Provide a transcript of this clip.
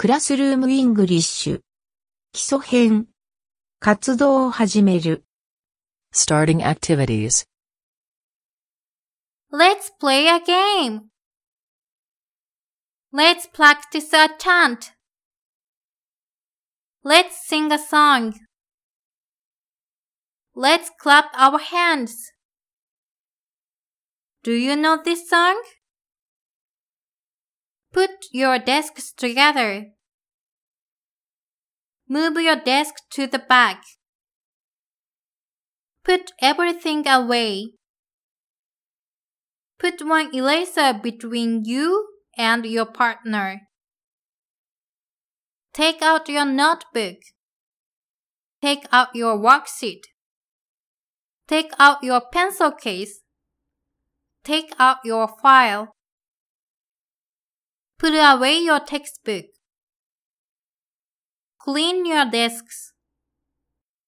クラスルームイングリッシュ。基礎編。活動を始める。Starting activities. Let's play a game. Let's practice a chant. Let's sing a song. Let's clap our hands. Do you know this song? Put your desks together. Move your desk to the back. Put everything away. Put one eraser between you and your partner. Take out your notebook. Take out your worksheet. Take out your pencil case. Take out your file. Put away your textbook. Clean your desks.